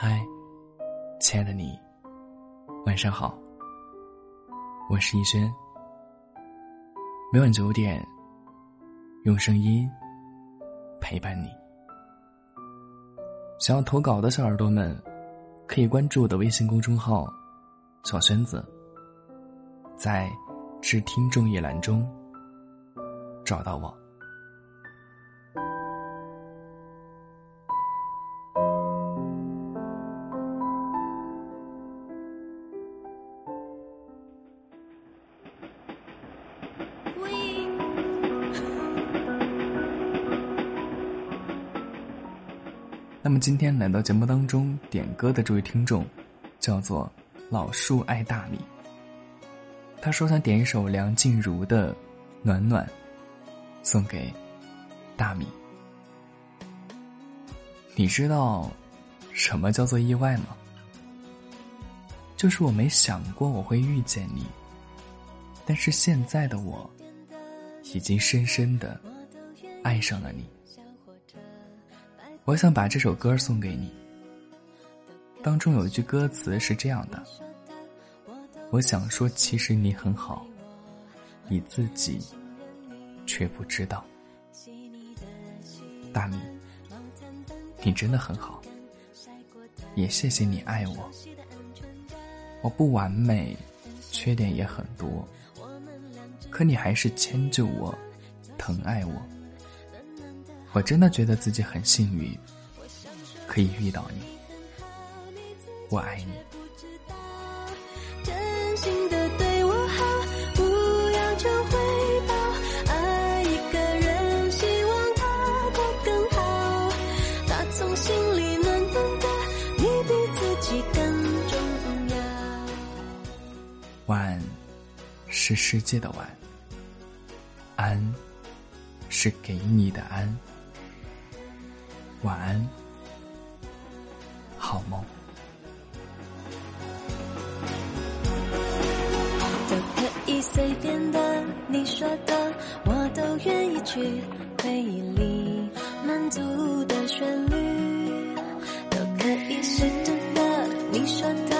嗨，亲爱的你，晚上好。我是逸轩。每晚九点，用声音陪伴你。想要投稿的小耳朵们，可以关注我的微信公众号“小轩子”，在“致听众”一栏中找到我。那么今天来到节目当中点歌的这位听众，叫做老树爱大米。他说想点一首梁静茹的《暖暖》，送给大米。你知道什么叫做意外吗？就是我没想过我会遇见你，但是现在的我，已经深深的爱上了你。我想把这首歌送给你。当中有一句歌词是这样的：“我想说，其实你很好，你自己却不知道。”大米，你真的很好，也谢谢你爱我。我不完美，缺点也很多，可你还是迁就我，疼爱我。我真的觉得自己很幸运，可以遇到你。我爱你。真心的对我好，不要求回报。爱一个人，希望他过更好。打从心里暖暖的，你比自己更重要。晚是世界的晚，安是给你的安。晚安，好梦。都可以随便的，你说的我都愿意去。回忆里满足的旋律，都可以是真的，你说的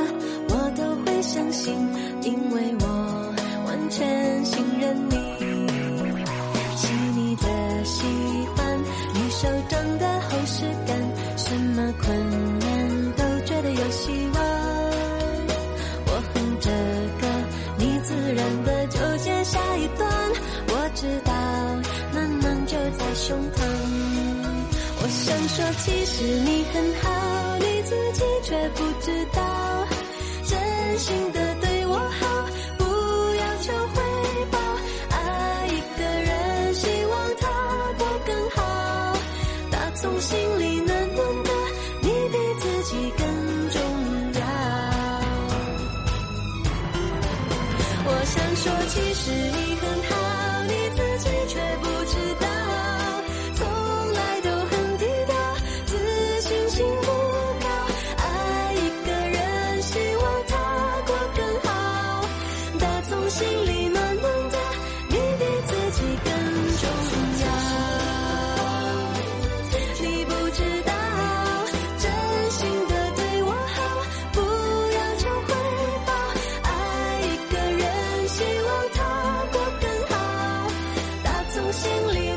我都会相信，因为我说其实你很好你自己却不知道。真心的对我好不要求回报。爱一个人希望他过更好。打从心里暖暖的你比自己更重要。我想说其实你很好你自己从心里